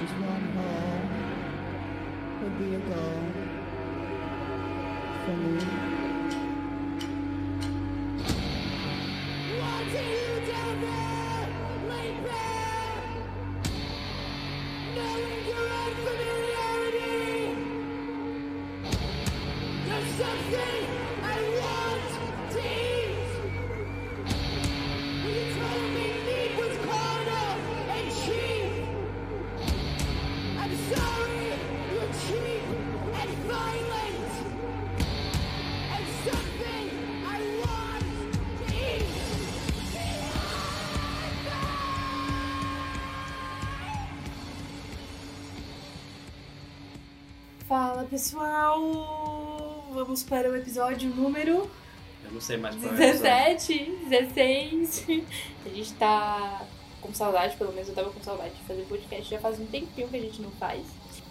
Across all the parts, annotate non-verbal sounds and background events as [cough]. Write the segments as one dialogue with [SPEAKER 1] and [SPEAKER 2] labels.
[SPEAKER 1] Just one hole would be a goal for me.
[SPEAKER 2] Watching you down there, laid bare, knowing your unfamiliarity. There's something
[SPEAKER 3] Fala pessoal! Vamos para o episódio número
[SPEAKER 4] Eu não sei mais qual é o episódio.
[SPEAKER 3] 17, 16. A gente tá com saudade, pelo menos eu tava com saudade de fazer podcast. Já faz um tempinho que a gente não faz.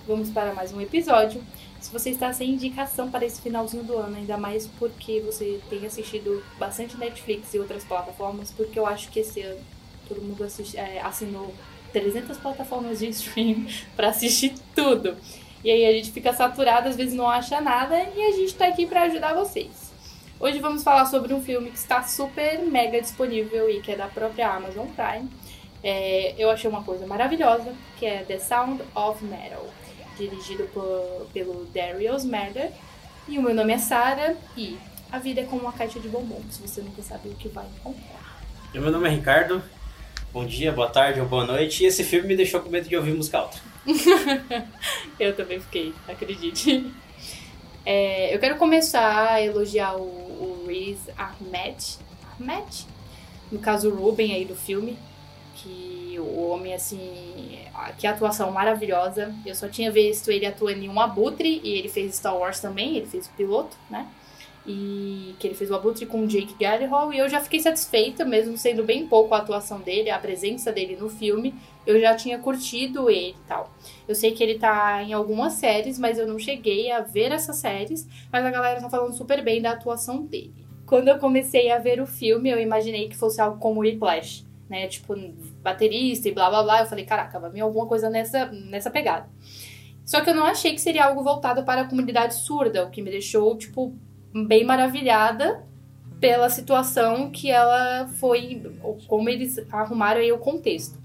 [SPEAKER 3] Vamos para mais um episódio. Se você está sem indicação para esse finalzinho do ano, ainda mais porque você tem assistido bastante Netflix e outras plataformas, porque eu acho que esse ano todo mundo assisti- é, assinou 300 plataformas de stream [laughs] para assistir tudo. E aí a gente fica saturado, às vezes não acha nada, e a gente tá aqui para ajudar vocês. Hoje vamos falar sobre um filme que está super mega disponível e que é da própria Amazon Prime. É, eu achei uma coisa maravilhosa, que é The Sound of Metal, dirigido por- pelo Darius Merder. E o meu nome é Sarah e a vida é como uma caixa de bombons, você nunca sabe o que vai encontrar.
[SPEAKER 4] E meu nome é Ricardo. Bom dia, boa tarde ou boa noite. E esse filme me deixou com medo de ouvir música alta. [laughs]
[SPEAKER 3] Eu também fiquei, acredite. É, eu quero começar a elogiar o, o Riz Ahmed. Ahmed? No caso, o Ruben aí do filme. Que o homem, assim. Que atuação maravilhosa. Eu só tinha visto ele atuando em um Abutre e ele fez Star Wars também, ele fez o piloto, né? E que ele fez o Abutre com o Jake Gyllenhaal e eu já fiquei satisfeita, mesmo sendo bem pouco a atuação dele, a presença dele no filme. Eu já tinha curtido ele e tal. Eu sei que ele tá em algumas séries, mas eu não cheguei a ver essas séries. Mas a galera tá falando super bem da atuação dele. Quando eu comecei a ver o filme, eu imaginei que fosse algo como Whiplash, né? Tipo, baterista e blá blá blá. Eu falei, caraca, vai vir alguma coisa nessa, nessa pegada. Só que eu não achei que seria algo voltado para a comunidade surda, o que me deixou, tipo, bem maravilhada pela situação que ela foi, como eles arrumaram aí o contexto.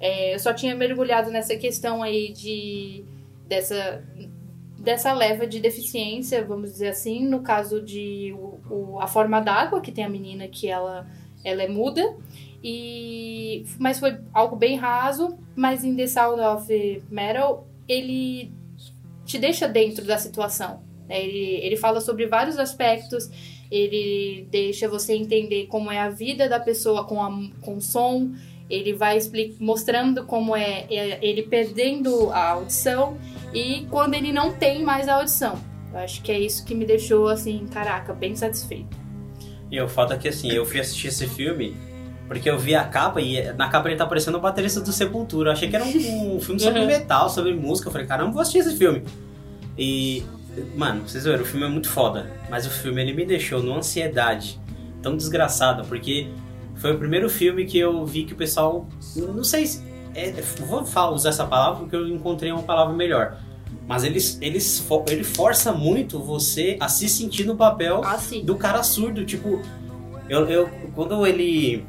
[SPEAKER 3] É, eu só tinha mergulhado nessa questão aí de dessa dessa leva de deficiência, vamos dizer assim, no caso de o, o- a forma d'água que tem a menina que ela ela é muda e mas foi algo bem raso, mas em The Sound of Metal ele te deixa dentro da situação. Né? Ele, ele fala sobre vários aspectos, ele deixa você entender como é a vida da pessoa com, a, com som, ele vai mostrando como é, é ele perdendo a audição e quando ele não tem mais a audição. Eu acho que é isso que me deixou, assim, caraca, bem satisfeito.
[SPEAKER 4] E o fato é que assim, eu fui assistir esse filme porque eu vi a capa e na capa ele tá parecendo o baterista do Sepultura. Eu achei que era um, um filme sobre
[SPEAKER 3] Uhum.
[SPEAKER 4] metal, sobre música. Eu falei, caramba, vou assistir esse filme. E, mano, vocês viram, o filme é muito foda. Mas o filme ele me deixou numa ansiedade tão desgraçada, porque foi o primeiro filme que eu vi que o pessoal. Não sei se. é, vou falar, usar essa palavra porque eu encontrei uma palavra melhor. Mas eles, eles, ele força muito você a se sentir no papel
[SPEAKER 3] Assim.
[SPEAKER 4] do cara surdo, tipo, eu, eu quando ele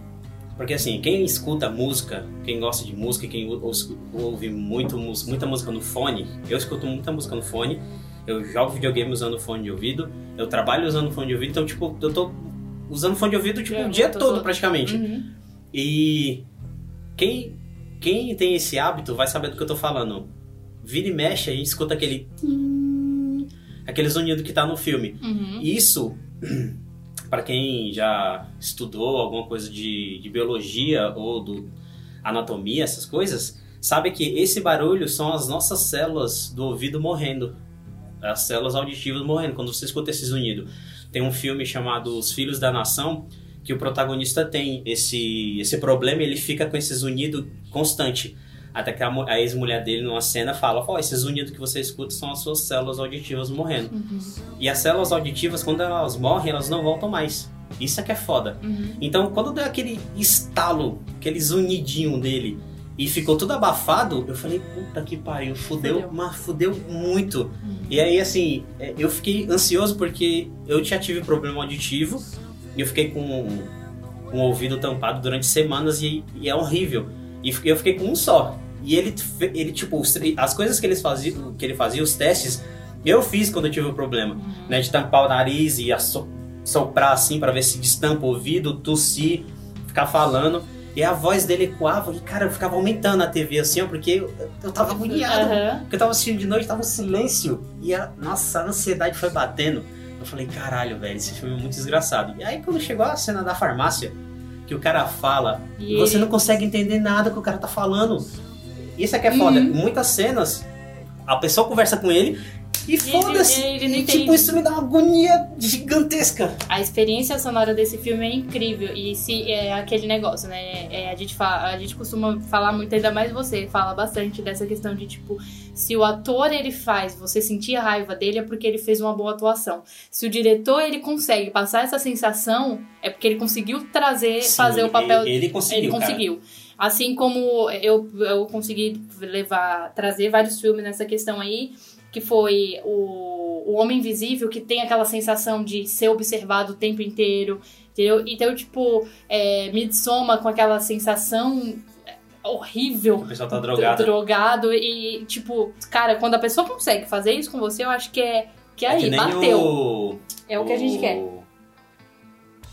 [SPEAKER 4] porque assim, quem escuta música, quem gosta de música, quem ou- ou- ouve muito, muita música no fone, eu escuto muita música no fone, eu jogo videogame usando fone de ouvido, eu trabalho usando fone de ouvido, então tipo, eu tô usando fone de ouvido tipo
[SPEAKER 3] É,
[SPEAKER 4] o dia todo
[SPEAKER 3] todo-
[SPEAKER 4] praticamente.
[SPEAKER 3] Uhum.
[SPEAKER 4] E quem, quem tem esse hábito vai saber do que eu tô falando. Vira e mexe, a gente escuta aquele. aquele zunido que tá no filme.
[SPEAKER 3] Uhum.
[SPEAKER 4] Isso, [clears throat] para quem já estudou alguma coisa de, de biologia ou do anatomia, essas coisas, sabe que esse barulho são as nossas células do ouvido morrendo. As células auditivas morrendo quando você escuta esse zunido. Tem um filme chamado Os Filhos da Nação que o protagonista tem esse, esse problema ele fica com esse zunido constante. Até que a, a ex-mulher dele, numa cena, fala: Ó, esse zunido que você escuta são as suas células auditivas morrendo.
[SPEAKER 3] Uhum.
[SPEAKER 4] E as células auditivas, quando elas morrem, elas não voltam mais. Isso é que é foda.
[SPEAKER 3] Uhum.
[SPEAKER 4] Então, quando dá aquele estalo, aquele zunidinho dele, e ficou tudo abafado, eu falei, puta que pariu, fudeu,
[SPEAKER 3] Fudeu.
[SPEAKER 4] mas fudeu muito. E aí, assim, é, eu fiquei ansioso porque eu já tive problema auditivo e eu fiquei com, o ouvido tampado durante semanas e, e é horrível. E eu fiquei com um só. E ele, ele tipo, as coisas que, eles faziam, que ele fazia, os testes, eu fiz quando eu tive o problema. Né, de tampar o nariz e asso- soprar assim pra ver se destampa o ouvido, tossir, ficar falando. E a voz dele ecoava e, cara, eu ficava aumentando a TV assim, ó, porque eu, eu tava agoniado.
[SPEAKER 3] Aham.
[SPEAKER 4] Porque eu tava assistindo de noite, tava um silêncio. E a, nossa, a ansiedade foi batendo. Eu falei, caralho, velho, esse filme é muito desgraçado. E aí quando chegou a cena da farmácia, que o cara fala,
[SPEAKER 3] E
[SPEAKER 4] você não consegue entender nada que o cara tá falando. Isso é que é foda.
[SPEAKER 3] Uhum.
[SPEAKER 4] Muitas cenas, a pessoa conversa com ele e foda-se. E, tipo, isso me dá uma agonia gigantesca.
[SPEAKER 3] A experiência sonora desse filme é incrível e se é aquele negócio, né? É, a, gente fala, a gente costuma falar muito, ainda mais você, fala bastante dessa questão de tipo, se o ator ele faz você sentir a raiva dele é porque ele fez uma boa atuação. Se o diretor ele consegue passar essa sensação é porque ele conseguiu trazer,
[SPEAKER 4] Sim,
[SPEAKER 3] fazer o papel
[SPEAKER 4] Ele, ele conseguiu.
[SPEAKER 3] ele
[SPEAKER 4] cara.
[SPEAKER 3] conseguiu. Assim como eu, eu consegui levar, trazer vários filmes nessa questão aí, que foi o, o Homem Invisível, que tem aquela sensação de ser observado o tempo inteiro, entendeu? Então, tipo, é, Midsommar com aquela sensação horrível,
[SPEAKER 4] O pessoal tá drogado.
[SPEAKER 3] drogado, e, tipo, cara, quando a pessoa consegue fazer isso com você, eu acho que é, que é
[SPEAKER 4] É que
[SPEAKER 3] aí,
[SPEAKER 4] nem
[SPEAKER 3] bateu.
[SPEAKER 4] O,
[SPEAKER 3] É o que a gente quer.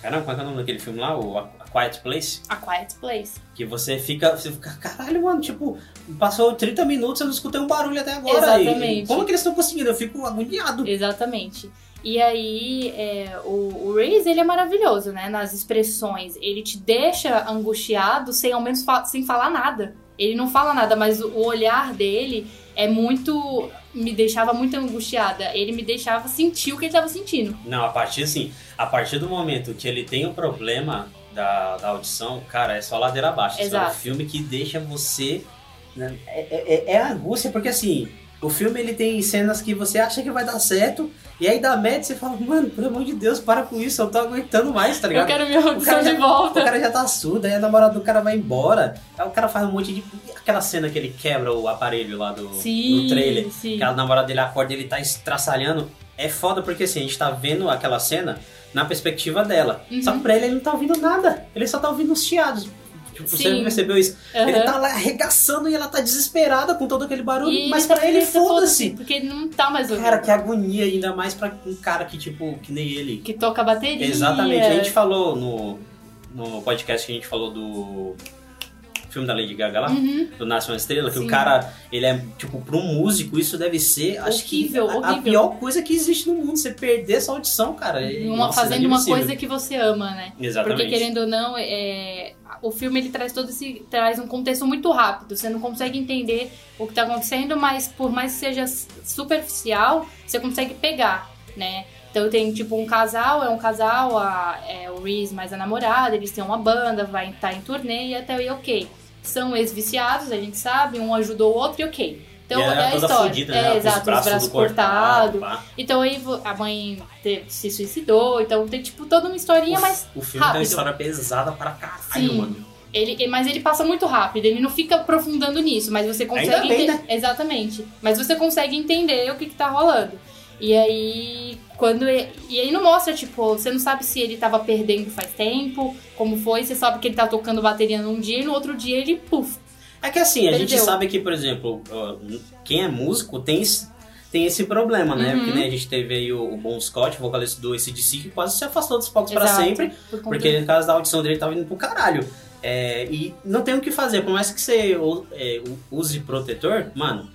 [SPEAKER 4] Caramba, qual é que é o nome daquele filme lá? O Quiet Place?
[SPEAKER 3] A Quiet Place.
[SPEAKER 4] Que você fica, você fica, caralho, mano, tipo, passou 30 minutos, eu não escutei um barulho até agora.
[SPEAKER 3] Exatamente.
[SPEAKER 4] E como que eles estão conseguindo? Eu fico agoniado.
[SPEAKER 3] Exatamente. E aí, é, o, o ele é maravilhoso, né? Nas expressões. Ele te deixa angustiado sem ao menos fa- sem falar nada. Ele não fala nada, mas o olhar dele é muito... Me deixava muito angustiada. Ele me deixava sentir o que ele tava sentindo.
[SPEAKER 4] Não, a partir assim, a partir do momento que ele tem o problema da, da audição, cara, é só ladeira abaixo. Isso É um
[SPEAKER 3] Exato.
[SPEAKER 4] filme que deixa você. né, É, é, é angústia, porque assim, o filme ele tem cenas que você acha que vai dar certo, e aí dá merda e você fala, mano, pelo amor de Deus, para com isso, eu não tô aguentando mais, tá
[SPEAKER 3] Eu
[SPEAKER 4] ligado?
[SPEAKER 3] quero minha
[SPEAKER 4] O
[SPEAKER 3] audição de
[SPEAKER 4] já, o
[SPEAKER 3] volta.
[SPEAKER 4] cara já tá surdo, aí a namorada do cara vai embora, aí o cara faz um monte de. Aquela cena que ele quebra o aparelho lá do,
[SPEAKER 3] Sim,
[SPEAKER 4] do trailer,
[SPEAKER 3] sim.
[SPEAKER 4] que a namorada dele acorda e ele tá estraçalhando. É foda porque assim, a gente tá vendo aquela cena na perspectiva dela.
[SPEAKER 3] Uhum.
[SPEAKER 4] Só que pra ele ele não tá ouvindo nada. Ele só tá ouvindo os chiados. Tipo, você percebeu isso? Ele
[SPEAKER 3] Aham.
[SPEAKER 4] tá lá arregaçando e ela tá desesperada com todo aquele barulho.
[SPEAKER 3] E
[SPEAKER 4] mas pra ele,
[SPEAKER 3] feliz,
[SPEAKER 4] foda-se.
[SPEAKER 3] Porque ele não tá mais ouvindo.
[SPEAKER 4] Cara, que agonia, ainda mais pra um cara que, tipo, que nem ele.
[SPEAKER 3] Que toca bateria.
[SPEAKER 4] Exatamente. A gente falou no, no podcast que a gente falou do filme da Lady Gaga lá,
[SPEAKER 3] Uhum.
[SPEAKER 4] do Nasce uma Estrela, que
[SPEAKER 3] Sim.
[SPEAKER 4] o cara, ele é, tipo, pra um músico, isso deve ser, acho que,
[SPEAKER 3] Horrível,
[SPEAKER 4] a, a
[SPEAKER 3] horrível.
[SPEAKER 4] pior coisa que existe no mundo, você perder essa audição, cara. É-
[SPEAKER 3] Uma,
[SPEAKER 4] nossa,
[SPEAKER 3] fazendo uma
[SPEAKER 4] inadmissível.
[SPEAKER 3] coisa que você ama, né?
[SPEAKER 4] Exatamente.
[SPEAKER 3] Porque querendo ou não, é, o filme ele traz todo esse traz um contexto muito rápido. Você não consegue entender o que tá acontecendo, mas por mais que seja superficial, você consegue pegar, né? Então tem tipo um casal, é um casal, a, é, o Reese mais a namorada, eles têm uma banda, vai estar em turnê e até aí ok. São ex-viciados, a gente sabe, um ajudou o outro e ok. Então
[SPEAKER 4] e
[SPEAKER 3] é
[SPEAKER 4] era
[SPEAKER 3] a história.
[SPEAKER 4] fodida,
[SPEAKER 3] é,
[SPEAKER 4] né? Com
[SPEAKER 3] exato, os braços
[SPEAKER 4] tudo
[SPEAKER 3] cortados. Então aí a mãe se suicidou, então tem tipo toda uma historinha,
[SPEAKER 4] O-
[SPEAKER 3] mas
[SPEAKER 4] O filme tem uma
[SPEAKER 3] rápido.
[SPEAKER 4] história pesada pra caralho,
[SPEAKER 3] Sim.
[SPEAKER 4] mano.
[SPEAKER 3] ele, mas ele passa muito rápido, ele não fica aprofundando nisso, mas você consegue
[SPEAKER 4] Ainda bem, né?
[SPEAKER 3] Exatamente. Mas você consegue entender o que, que tá rolando. E aí, quando. e- E aí não mostra, tipo, você não sabe se ele tava perdendo faz tempo, como foi, você sabe que ele tá tocando bateria num dia e no outro dia ele, puf.
[SPEAKER 4] É que assim, a gente
[SPEAKER 3] Perdeu.
[SPEAKER 4] sabe que, por exemplo, quem é músico tem, esse- tem esse problema, né?
[SPEAKER 3] Uhum.
[SPEAKER 4] Porque né, a gente teve aí o, o Bon Scott, vocalista do ACDC, que quase se afastou dos palcos pra
[SPEAKER 3] Exato.
[SPEAKER 4] sempre.
[SPEAKER 3] Por
[SPEAKER 4] Porque no caso da audição dele tava indo pro caralho. É, e não tem o que fazer, por mais que você é, use protetor, mano,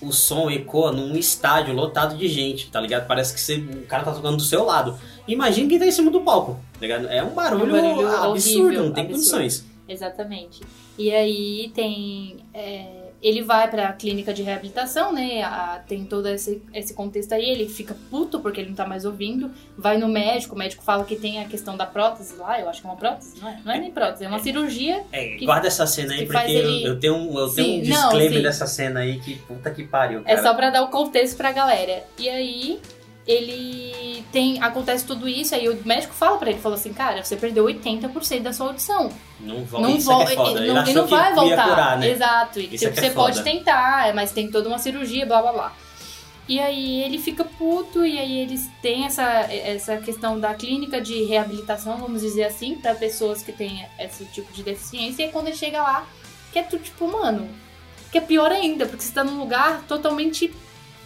[SPEAKER 4] o som ecoa num estádio lotado de gente, tá ligado? Parece que você, o cara tá tocando do seu lado. Imagina quem tá em cima do palco, tá ligado? É um barulho,
[SPEAKER 3] Um barulho
[SPEAKER 4] absurdo,
[SPEAKER 3] horrível,
[SPEAKER 4] não tem
[SPEAKER 3] absurdo.
[SPEAKER 4] condições.
[SPEAKER 3] Exatamente. E aí tem. é, ele vai pra clínica de reabilitação, né? a- tem todo esse, esse contexto aí. Ele fica puto porque ele não tá mais ouvindo. Vai no médico, o médico fala que tem a questão da prótese lá. Eu acho que é uma prótese, não é? Não é nem prótese, é uma cirurgia.
[SPEAKER 4] É,
[SPEAKER 3] Que-
[SPEAKER 4] guarda essa cena aí,
[SPEAKER 3] que
[SPEAKER 4] porque
[SPEAKER 3] faz
[SPEAKER 4] eu,
[SPEAKER 3] ele-
[SPEAKER 4] eu tenho um, eu tenho um
[SPEAKER 3] Sim, não,
[SPEAKER 4] disclaimer
[SPEAKER 3] sim.
[SPEAKER 4] dessa cena aí que puta que pariu,
[SPEAKER 3] É
[SPEAKER 4] cara.
[SPEAKER 3] só pra dar o contexto pra galera. E aí ele tem. Acontece tudo isso, aí o médico fala pra ele, falou assim, cara, você perdeu 80% da sua audição.
[SPEAKER 4] Não volta.
[SPEAKER 3] Não,
[SPEAKER 4] isso é é foda.
[SPEAKER 3] e-
[SPEAKER 4] Ele
[SPEAKER 3] não, não vai voltar.
[SPEAKER 4] curar, né?
[SPEAKER 3] Exato. E,
[SPEAKER 4] é
[SPEAKER 3] tipo,
[SPEAKER 4] é
[SPEAKER 3] você pode tentar, mas tem toda uma cirurgia, blá blá blá. E aí ele fica puto, e aí eles têm essa, essa questão da clínica de reabilitação, vamos dizer assim, pra pessoas que têm esse tipo de deficiência. E quando ele chega lá, que é tudo tipo, mano, que é pior ainda, porque você tá num lugar totalmente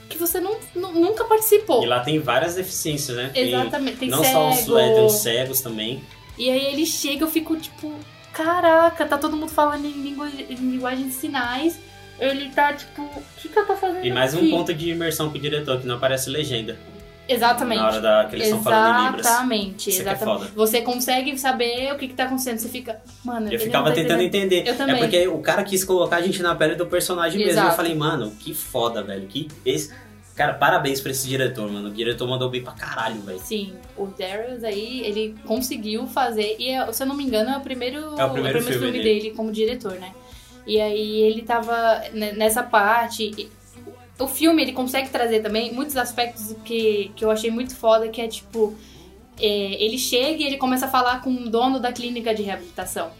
[SPEAKER 3] que você não, nu- nunca participou.
[SPEAKER 4] E lá tem várias deficiências, né? Tem-
[SPEAKER 3] Exatamente, tem
[SPEAKER 4] não
[SPEAKER 3] cego.
[SPEAKER 4] só os é, tem os cegos também.
[SPEAKER 3] E aí ele chega, eu fico tipo, caraca, tá todo mundo falando em, língua, em linguagem de sinais. Ele tá tipo, o que, que eu tô fazendo?
[SPEAKER 4] E mais um
[SPEAKER 3] aqui?
[SPEAKER 4] ponto de imersão pro diretor, que não aparece legenda.
[SPEAKER 3] Exatamente.
[SPEAKER 4] Na hora da, que eles estão falando em Libras.
[SPEAKER 3] Exatamente,
[SPEAKER 4] é é
[SPEAKER 3] exatamente.
[SPEAKER 4] foda.
[SPEAKER 3] Você consegue saber o que, que tá acontecendo. Você fica, mano,
[SPEAKER 4] Eu
[SPEAKER 3] ele
[SPEAKER 4] ficava tentando entender.
[SPEAKER 3] Eu também.
[SPEAKER 4] É porque o cara quis colocar a gente na pele do personagem mesmo.
[SPEAKER 3] Exato.
[SPEAKER 4] Eu falei, mano, que foda, velho. Que esse... Cara, parabéns pra esse diretor, mano. O diretor mandou bem pra caralho, velho.
[SPEAKER 3] Sim, o Darius aí, ele conseguiu fazer, e é- se eu não me engano, é o primeiro,
[SPEAKER 4] É o primeiro filme
[SPEAKER 3] filme
[SPEAKER 4] dele.
[SPEAKER 3] dele como diretor, né? E aí ele tava ne- nessa parte. O filme ele consegue trazer também muitos aspectos que, que eu achei muito foda, que é tipo. é, ele chega e ele começa a falar com o dono da clínica de reabilitação.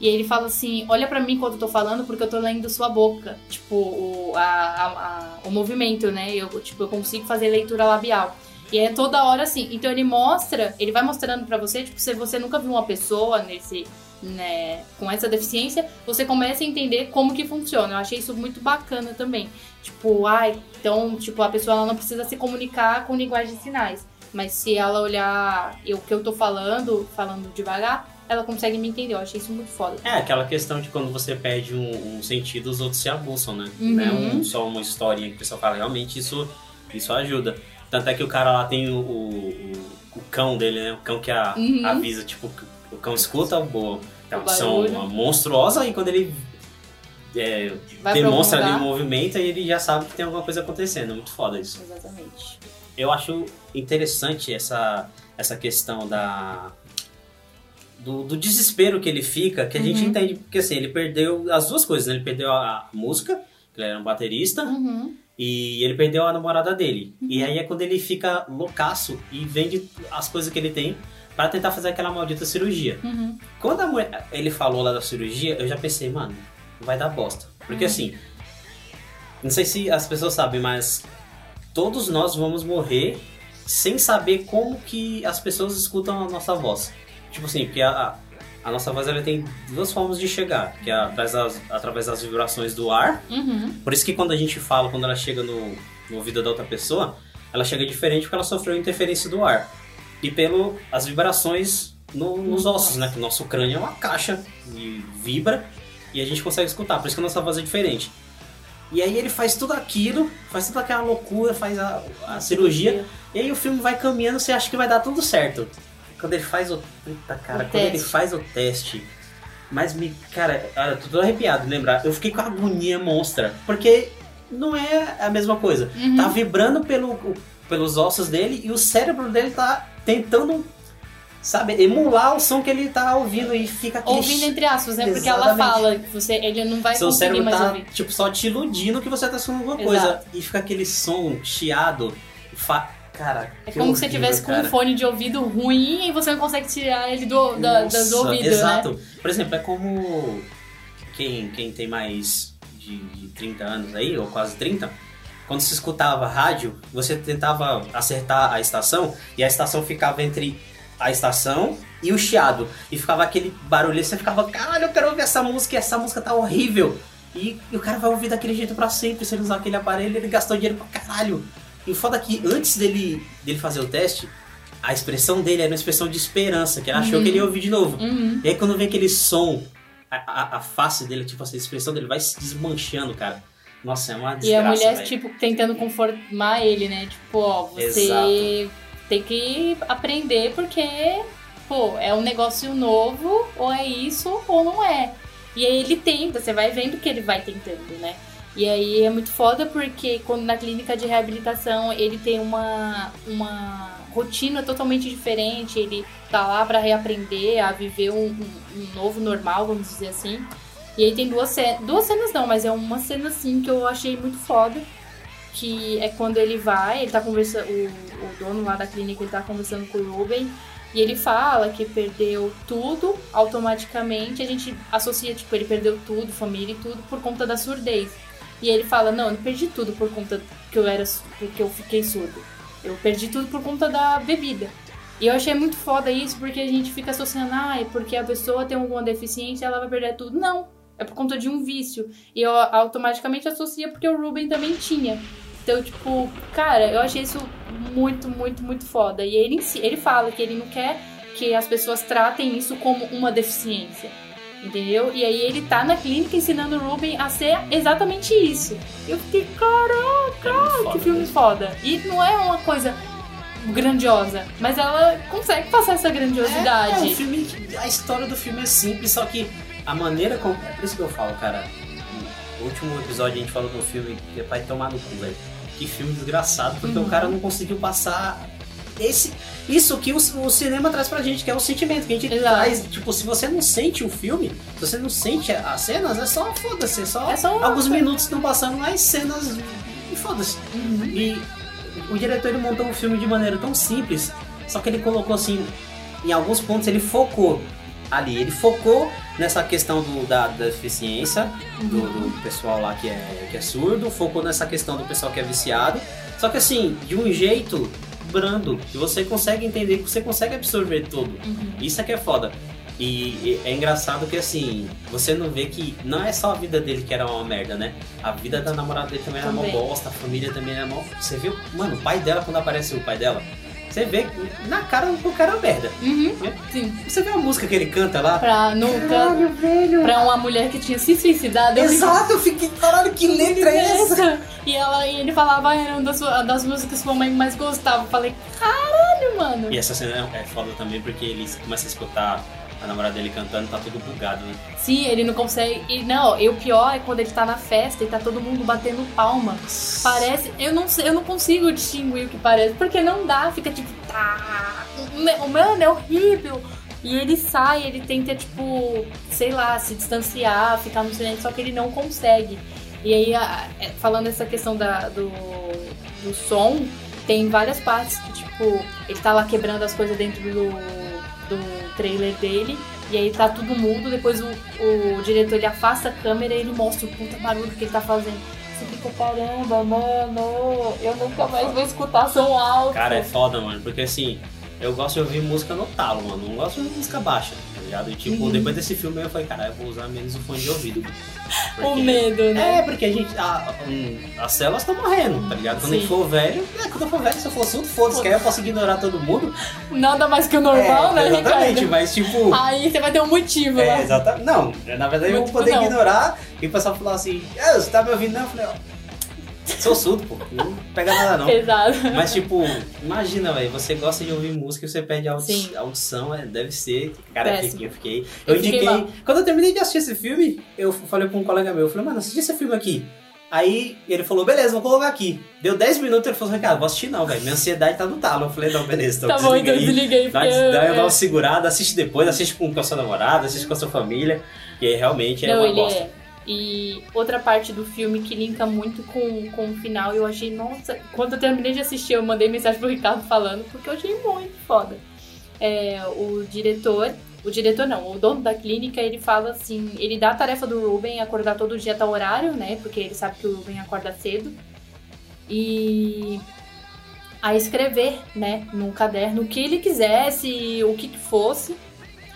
[SPEAKER 3] E ele fala assim: Olha pra mim quando eu tô falando, porque eu tô lendo sua boca. Tipo, o, a, a- a- o movimento, né? Eu, tipo, eu consigo fazer leitura labial. E é toda hora assim. Então ele mostra, ele vai mostrando pra você, tipo, se você nunca viu uma pessoa nesse. Né, com essa deficiência, você começa a entender como que funciona. Eu achei isso muito bacana também. Tipo, ai, então, tipo, a pessoa não precisa se comunicar com linguagem de sinais. Mas se ela olhar o que eu tô falando, falando devagar, ela consegue me entender. Eu achei isso muito foda.
[SPEAKER 4] É, aquela questão de quando você perde um, um sentido, os outros se abuçam, né?
[SPEAKER 3] Uhum.
[SPEAKER 4] Não é um, só uma historinha que o pessoal fala. Realmente isso, isso ajuda. Tanto é que o cara lá tem o, o, o- o cão dele, né? O cão que a-
[SPEAKER 3] Uhum.
[SPEAKER 4] avisa, tipo, o cão escuta boa, é uma audição monstruosa e quando ele é, demonstra ali o movimento, aí ele já sabe que tem alguma coisa acontecendo. Muito foda isso.
[SPEAKER 3] Exatamente.
[SPEAKER 4] Eu acho interessante essa, essa questão da. Do, do desespero que ele fica, que a gente
[SPEAKER 3] Uhum.
[SPEAKER 4] entende, porque assim, ele perdeu as duas coisas, né? Ele perdeu a, a música, que ele era um baterista,
[SPEAKER 3] Uhum.
[SPEAKER 4] E ele perdeu a namorada dele. E aí é quando ele fica loucaço e vende as coisas que ele tem para tentar fazer aquela maldita cirurgia.
[SPEAKER 3] Uhum.
[SPEAKER 4] Quando a mulher- ele falou lá da cirurgia, eu já pensei, mano, vai dar bosta. Porque assim, não sei se as pessoas sabem, mas todos nós vamos morrer sem saber como que as pessoas escutam a nossa voz. Tipo assim, porque a, a- a nossa voz ela tem duas formas de chegar, que é através das, através das vibrações do ar.
[SPEAKER 3] Uhum.
[SPEAKER 4] Por isso que quando a gente fala, quando ela chega no, no ouvido da outra pessoa, ela chega diferente porque ela sofreu interferência do ar. E pelo as vibrações no- nos ossos, né? Que o nosso crânio é uma caixa e vibra e a gente consegue escutar. Por isso que a nossa voz é diferente. E aí ele faz tudo aquilo, faz toda aquela loucura, faz a, a cirurgia. E aí o filme vai caminhando, você acha que vai dar tudo certo. Quando ele faz o. Cara,
[SPEAKER 3] O
[SPEAKER 4] quando ele
[SPEAKER 3] teste.
[SPEAKER 4] faz o teste. Mas me. Cara, eu tô todo arrepiado de lembrar. Eu fiquei com a agonia monstra. Porque não é a mesma coisa.
[SPEAKER 3] Uhum.
[SPEAKER 4] Tá vibrando pelo, pelos ossos dele e o cérebro dele tá tentando, sabe, emular o som que ele tá ouvindo e fica aquele.
[SPEAKER 3] Ouvindo entre aspas, né? Porque ela
[SPEAKER 4] Exatamente.
[SPEAKER 3] fala que você, ele não vai
[SPEAKER 4] Seu
[SPEAKER 3] conseguir mais
[SPEAKER 4] tá,
[SPEAKER 3] ouvir.
[SPEAKER 4] tipo, só te iludindo que você tá escutando alguma coisa.
[SPEAKER 3] Exato.
[SPEAKER 4] E fica aquele som chiado. Fa... Cara,
[SPEAKER 3] É como se você tivesse com
[SPEAKER 4] cara.
[SPEAKER 3] um fone de ouvido ruim e você não consegue tirar ele do, da, das
[SPEAKER 4] Nossa,
[SPEAKER 3] ouvidos, né?
[SPEAKER 4] Exato. Por exemplo, é como quem, quem tem mais de, de 30 anos aí, ou quase 30, quando se escutava rádio, você tentava acertar a estação e a estação ficava entre a estação e o chiado. E ficava aquele barulho, você ficava, caralho, eu quero ouvir essa música e essa música tá horrível. E, e o cara vai ouvir daquele jeito pra sempre, se ele usar aquele aparelho, ele gastou dinheiro pra caralho. E o foda é que antes dele, dele fazer o teste, a expressão dele era uma expressão de esperança, que ele achou
[SPEAKER 3] Uhum.
[SPEAKER 4] que ele ia ouvir de novo.
[SPEAKER 3] Uhum.
[SPEAKER 4] E aí quando vem aquele som, a, a, a face dele, tipo assim, a expressão dele vai se desmanchando, cara. Nossa, é uma desgraça,
[SPEAKER 3] E a mulher,
[SPEAKER 4] velho.
[SPEAKER 3] tipo, tentando conformar ele, né? Tipo, ó, você
[SPEAKER 4] Exato.
[SPEAKER 3] tem que aprender porque, pô, é um negócio novo, ou é isso, ou não é. E aí ele tenta, você vai vendo que ele vai tentando, né? E aí é muito foda porque quando na clínica de reabilitação ele tem uma, uma rotina totalmente diferente, ele tá lá pra reaprender a viver um, um- um novo normal, vamos dizer assim. E aí tem duas cenas, duas cenas não, mas é uma cena assim que eu achei muito foda. que é quando ele vai, ele tá conversando, o, o dono lá da clínica, ele tá conversando com o Ruben, e ele fala que perdeu tudo automaticamente, a gente associa, tipo, ele perdeu tudo, família e tudo, por conta da surdez. E ele fala, não, eu perdi tudo por conta que eu era porque eu fiquei surdo. Eu perdi tudo por conta da bebida. E eu achei muito foda isso, porque a gente fica associando, ah, é porque a pessoa tem alguma deficiência, ela vai perder tudo. Não, é por conta de um vício. E eu automaticamente associa porque o Ruben também tinha. Então, tipo, cara, eu achei isso muito, muito, muito foda. E ele, ele fala que ele não quer que as pessoas tratem isso como uma deficiência. Entendeu? E aí ele tá na clínica ensinando o Ruben a ser exatamente isso. Eu fiquei, caraca,
[SPEAKER 4] É
[SPEAKER 3] que filme
[SPEAKER 4] mesmo.
[SPEAKER 3] foda. E não é uma coisa grandiosa, mas ela consegue passar essa grandiosidade.
[SPEAKER 4] É, o filme, a história do filme é simples, só que a maneira como. É por isso que eu falo, cara. No último episódio a gente falou do filme que é pra tomar no cu, velho. Que filme desgraçado, porque
[SPEAKER 3] Uhum.
[SPEAKER 4] o cara não conseguiu passar esse. Isso que o, o cinema traz pra gente, que é o sentimento que a gente traz. Tipo, se você não sente o filme, se você não sente as cenas, é só foda-se, é só,
[SPEAKER 3] É só
[SPEAKER 4] alguns
[SPEAKER 3] coisa.
[SPEAKER 4] minutos estão passando mais cenas e foda-se.
[SPEAKER 3] Uhum.
[SPEAKER 4] E o diretor ele montou o filme de maneira tão simples, só que ele colocou assim, em alguns pontos ele focou ali, ele focou nessa questão do, da, da deficiência do, do pessoal lá que é, que é surdo, focou nessa questão do pessoal que é viciado, só que assim, de um jeito brando, que você consegue entender, que você consegue absorver tudo.
[SPEAKER 3] Uhum.
[SPEAKER 4] Isso é que é foda. E, e é engraçado que assim, você não vê que não é só a vida dele que era uma merda, né? A vida da namorada dele também era
[SPEAKER 3] Também.
[SPEAKER 4] uma bosta, a família também era mó. Você viu, mano, o pai dela, quando aparece o pai dela, você vê que na cara do cara é uma merda.
[SPEAKER 3] Uhum. Sim.
[SPEAKER 4] Você vê a música que ele canta lá?
[SPEAKER 3] Pra nunca.
[SPEAKER 4] Caralho, velho!
[SPEAKER 3] Pra uma mulher que tinha se suicidado.
[SPEAKER 4] Exato, eu fiquei, caralho, que letra é
[SPEAKER 3] E, ela, e ele falava, ah, era uma das, das músicas que sua mãe mais gostava. Eu falei, caralho, mano.
[SPEAKER 4] E essa cena é foda também porque ele começa a escutar a namorada dele cantando, tá tudo bugado, né?
[SPEAKER 3] Sim, ele não consegue. E não, e o pior é quando ele tá na festa e tá todo mundo batendo palma. Parece. Eu não sei, eu não consigo distinguir o que parece, porque não dá, fica tipo. Tá. Mano, é horrível. E ele sai, ele tenta, tipo, sei lá, se distanciar, ficar no silêncio, só que ele não consegue. E aí, a- é, falando essa questão da, do, do som, tem várias partes que, tipo, ele tá lá quebrando as coisas dentro do, do trailer dele. E aí tá tudo mudo, depois o, o diretor ele afasta a câmera e ele mostra o puta barulho que ele tá fazendo. Você fica, caramba, mano, eu nunca mais vou escutar som alto.
[SPEAKER 4] Cara, é foda, mano, porque assim, eu gosto de ouvir música no talo, mano. Não gosto de música baixa, ligado? E tipo,
[SPEAKER 3] Uhum.
[SPEAKER 4] depois desse filme eu falei, cara, eu vou usar menos o fone de ouvido. [laughs]
[SPEAKER 3] o
[SPEAKER 4] Porque-
[SPEAKER 3] medo, né?
[SPEAKER 4] É, porque a gente. A, as células estão morrendo, tá ligado? Quando a gente
[SPEAKER 3] Sim.
[SPEAKER 4] for velho, é, quando eu for velho, se eu for surdo, foda-se, que aí eu posso ignorar todo mundo.
[SPEAKER 3] Nada mais que o normal,
[SPEAKER 4] é,
[SPEAKER 3] né,
[SPEAKER 4] Exatamente,
[SPEAKER 3] Ricardo?
[SPEAKER 4] mas tipo.
[SPEAKER 3] Aí você vai ter um motivo
[SPEAKER 4] É,
[SPEAKER 3] lá.
[SPEAKER 4] exatamente. Não, na verdade eu vou poder
[SPEAKER 3] não.
[SPEAKER 4] ignorar e o pessoal falar assim, ah, você tá me ouvindo? Não, eu falei, ó. Sou surdo, pô. Não pega nada não.
[SPEAKER 3] Pesado.
[SPEAKER 4] Mas, tipo, imagina, velho, você gosta de ouvir música e você perde a audi- audição, é, deve ser. Cara, eu fiquei, eu fiquei. Eu,
[SPEAKER 3] Eu fiquei
[SPEAKER 4] indiquei.
[SPEAKER 3] mal.
[SPEAKER 4] Quando eu terminei de assistir esse filme, eu falei pra um colega meu, eu falei, mano, assisti esse filme aqui. Aí ele falou, beleza, vou colocar aqui. Deu 10 minutos, ele falou, Ricardo, vou assistir não, velho. Minha ansiedade tá no talo. Eu falei, não, beleza, então
[SPEAKER 3] Tá bom, então desliguei,
[SPEAKER 4] Dá, dá
[SPEAKER 3] é.
[SPEAKER 4] uma segurada, assiste depois, assiste com, com a sua namorada, assiste com a sua família. E aí realmente é
[SPEAKER 3] Não,
[SPEAKER 4] uma
[SPEAKER 3] ele
[SPEAKER 4] bosta.
[SPEAKER 3] é. E outra parte do filme que linka muito com, com o final, eu achei, nossa, quando eu terminei de assistir, eu mandei mensagem pro Ricardo falando, porque eu achei muito foda. É, o diretor, o diretor não, o dono da clínica, ele fala assim, ele dá a tarefa do Ruben acordar todo dia tal horário, né? Porque ele sabe que o Ruben acorda cedo. E a escrever, né, num caderno o que ele quisesse, o que fosse.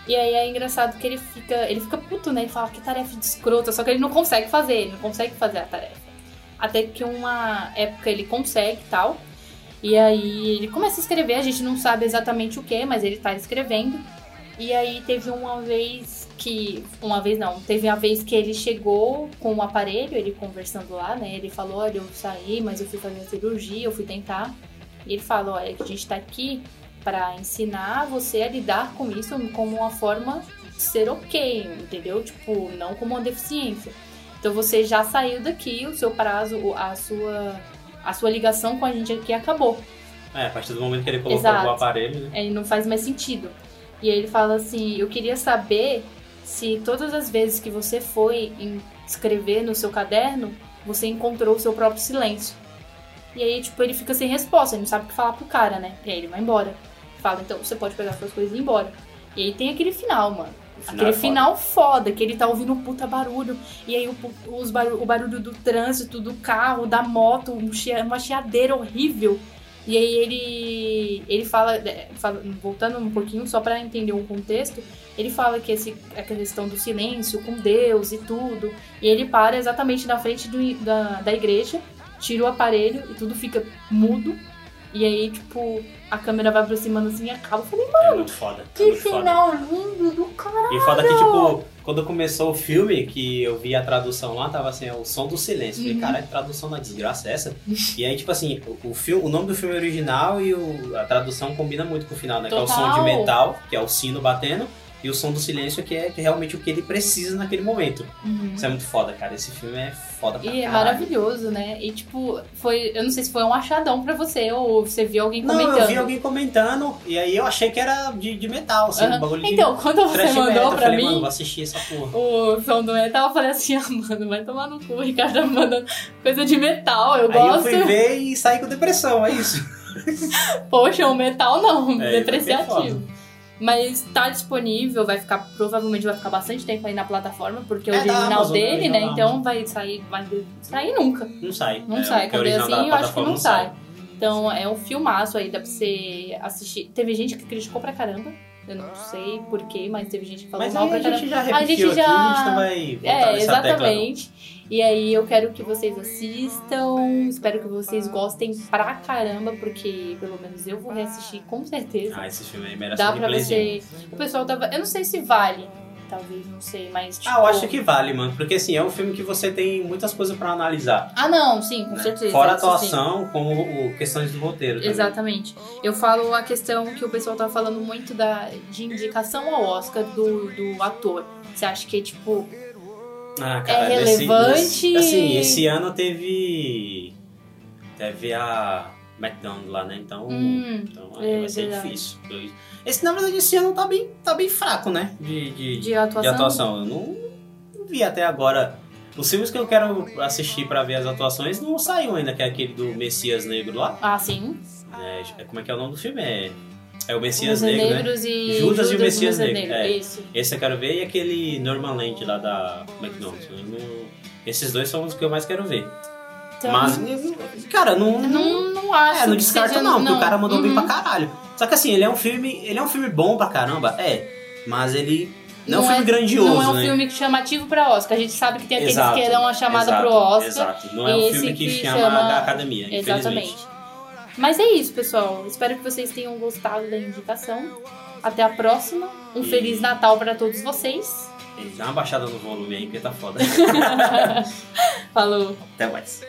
[SPEAKER 3] E aí é engraçado que ele fica, ele fica puto, né? Ele fala que tarefa de escrota, só que ele não consegue fazer, ele não consegue fazer a tarefa. Até que uma época ele consegue e tal. E aí ele começa a escrever, a gente não sabe exatamente o que, mas ele tá escrevendo. E aí teve uma vez que. Uma vez não, teve a vez que ele chegou com o aparelho, ele conversando lá, né? Ele falou, olha, eu saí, mas eu fui fazer a cirurgia, eu fui tentar. E ele fala, olha, que a gente tá aqui para ensinar você a lidar com isso como uma forma de ser ok, entendeu? Tipo, não como uma deficiência. Então você já saiu daqui, o seu prazo, a sua, a sua ligação com a gente aqui acabou.
[SPEAKER 4] É, a partir do momento que ele colocou
[SPEAKER 3] Exato.
[SPEAKER 4] o aparelho, né?
[SPEAKER 3] Aí não faz mais sentido. E aí ele fala assim: Eu queria saber se todas as vezes que você foi escrever no seu caderno, você encontrou o seu próprio silêncio. E aí, tipo, ele fica sem resposta, ele não sabe o que falar pro cara, né? E aí ele vai embora. Fala, então você pode pegar suas coisas e ir embora. E aí tem aquele final, mano.
[SPEAKER 4] Final
[SPEAKER 3] Aquele
[SPEAKER 4] é foda.
[SPEAKER 3] final foda, que ele tá ouvindo um puta barulho. E aí o, os barulho, o barulho do trânsito, do carro, da moto, um uma chiadeira horrível. E aí ele ele fala, é, fala- voltando um pouquinho só pra entender o contexto, ele fala que esse a questão do silêncio com Deus e tudo. E ele para exatamente na frente do- da, da igreja, tira o aparelho e tudo fica mudo. E aí, tipo, a câmera vai aproximando assim e acaba. Eu falei,
[SPEAKER 4] É muito foda. é
[SPEAKER 3] que
[SPEAKER 4] muito foda.
[SPEAKER 3] final lindo do caralho!
[SPEAKER 4] E foda que, tipo, quando começou o filme, que eu vi a tradução lá, tava assim, é o som do silêncio.
[SPEAKER 3] Uhum.
[SPEAKER 4] Falei, caralho, que tradução da desgraça é essa? [laughs] e aí, tipo assim, o, o, filme, o nome do filme é original e o- a tradução combina muito com o final, né? Que é o som de
[SPEAKER 3] Total.
[SPEAKER 4] metal, que é o sino batendo, e o som do silêncio, que é, que é realmente o que ele precisa naquele momento.
[SPEAKER 3] Uhum.
[SPEAKER 4] Isso é muito foda, cara. Esse filme é foda pra
[SPEAKER 3] E é
[SPEAKER 4] caralho.
[SPEAKER 3] maravilhoso, né? E tipo, foi. Eu não sei se foi um achadão pra você ou você viu alguém
[SPEAKER 4] Não,
[SPEAKER 3] comentando.
[SPEAKER 4] eu vi alguém comentando, e aí eu achei que era de, de metal, assim,
[SPEAKER 3] Aham.
[SPEAKER 4] um bagulho de
[SPEAKER 3] Então, quando você mandou
[SPEAKER 4] metal. Eu
[SPEAKER 3] pra
[SPEAKER 4] falei, mano,
[SPEAKER 3] mim
[SPEAKER 4] vou assistir essa porra.
[SPEAKER 3] o som do metal, eu falei assim, [laughs] ah, mano, vai tomar no cu, o Ricardo tá me mandando coisa de metal, eu
[SPEAKER 4] Aí eu
[SPEAKER 3] gosto.
[SPEAKER 4] fui ver e saí com depressão, é isso. [laughs]
[SPEAKER 3] Poxa, o metal não,
[SPEAKER 4] É,
[SPEAKER 3] depreciativo. Mas tá disponível, vai ficar, provavelmente vai ficar bastante tempo aí na plataforma, porque é o
[SPEAKER 4] É, da
[SPEAKER 3] original
[SPEAKER 4] Amazon,
[SPEAKER 3] dele,
[SPEAKER 4] original
[SPEAKER 3] né?
[SPEAKER 4] da
[SPEAKER 3] Então vai sair, vai sair nunca.
[SPEAKER 4] Não sai.
[SPEAKER 3] Não
[SPEAKER 4] É,
[SPEAKER 3] sai. Quando é assim, eu acho que
[SPEAKER 4] plataforma
[SPEAKER 3] não sai. Então é um filmaço aí, dá pra você assistir. Teve gente que criticou pra caramba. Eu não sei porquê, mas teve gente que falou
[SPEAKER 4] Mas
[SPEAKER 3] mal pra
[SPEAKER 4] a gente já
[SPEAKER 3] A gente
[SPEAKER 4] aqui,
[SPEAKER 3] já-
[SPEAKER 4] a gente não vai
[SPEAKER 3] É,
[SPEAKER 4] nessa tecla.
[SPEAKER 3] exatamente. E aí eu quero que vocês assistam. Espero que vocês gostem pra caramba, porque pelo menos eu vou reassistir com certeza.
[SPEAKER 4] Ah, esse filme aí merece
[SPEAKER 3] Dá
[SPEAKER 4] um
[SPEAKER 3] pra você. O pessoal tava. Eu não sei se vale. Talvez, não sei, mas. Tipo...
[SPEAKER 4] Ah, eu acho que vale, mano. Porque assim, é um filme que você tem muitas coisas pra analisar.
[SPEAKER 3] Ah, não, sim, com
[SPEAKER 4] né?
[SPEAKER 3] certeza.
[SPEAKER 4] Fora a
[SPEAKER 3] isso sim.
[SPEAKER 4] atuação, como o, questões do roteiro. também.
[SPEAKER 3] Exatamente. Eu falo a questão que o pessoal tá falando muito da, de indicação ao Oscar do, do ator. Você acha que, tipo,
[SPEAKER 4] Ah, cara,
[SPEAKER 3] É relevante.
[SPEAKER 4] nesse- assim, esse ano teve. Teve a McDonald's lá, né? Então.
[SPEAKER 3] hum,
[SPEAKER 4] então
[SPEAKER 3] é
[SPEAKER 4] vai ser
[SPEAKER 3] verdade.
[SPEAKER 4] difícil. Esse, na verdade, esse ano tá bem, tá bem fraco, né? De, de,
[SPEAKER 3] de atuação?
[SPEAKER 4] de atuação. Eu não, não vi até agora. Os filmes que eu quero assistir pra ver as atuações não saiu ainda, que é aquele do Messias Negro lá.
[SPEAKER 3] Ah, sim.
[SPEAKER 4] É, como é que é o nome do filme? É, é o Messias
[SPEAKER 3] Os
[SPEAKER 4] Negro, né?
[SPEAKER 3] Negros e.
[SPEAKER 4] Judas e o Messias
[SPEAKER 3] Negro.
[SPEAKER 4] Negro, é.
[SPEAKER 3] Isso.
[SPEAKER 4] Esse eu quero ver e aquele Norman Land lá da McDonald's. Não- Esses dois são os que eu mais quero ver.
[SPEAKER 3] Então,
[SPEAKER 4] Mas, cara, não.
[SPEAKER 3] não, não acho.
[SPEAKER 4] é, não descarta
[SPEAKER 3] seja-
[SPEAKER 4] não, porque o cara mandou bem
[SPEAKER 3] Uhum.
[SPEAKER 4] pra caralho. Só que assim, ele é um filme. Ele é um filme bom pra caramba, é. Mas ele. Não, é um filme grandioso,
[SPEAKER 3] Não é um
[SPEAKER 4] né?
[SPEAKER 3] filme chamativo pra Oscar. A gente sabe que tem aqueles
[SPEAKER 4] Exato,
[SPEAKER 3] que dão a chamada
[SPEAKER 4] exato,
[SPEAKER 3] pro Oscar.
[SPEAKER 4] Exato. Não é um
[SPEAKER 3] esse
[SPEAKER 4] filme que,
[SPEAKER 3] que
[SPEAKER 4] chama,
[SPEAKER 3] chama-
[SPEAKER 4] da academia.
[SPEAKER 3] Exatamente. Mas é isso, pessoal. Espero que vocês tenham gostado da indicação. Até a próxima. Um
[SPEAKER 4] E-
[SPEAKER 3] Feliz Natal pra todos vocês.
[SPEAKER 4] E Dá uma baixada no volume aí, porque tá foda. [laughs] [laughs]
[SPEAKER 3] Falou.
[SPEAKER 4] Até mais.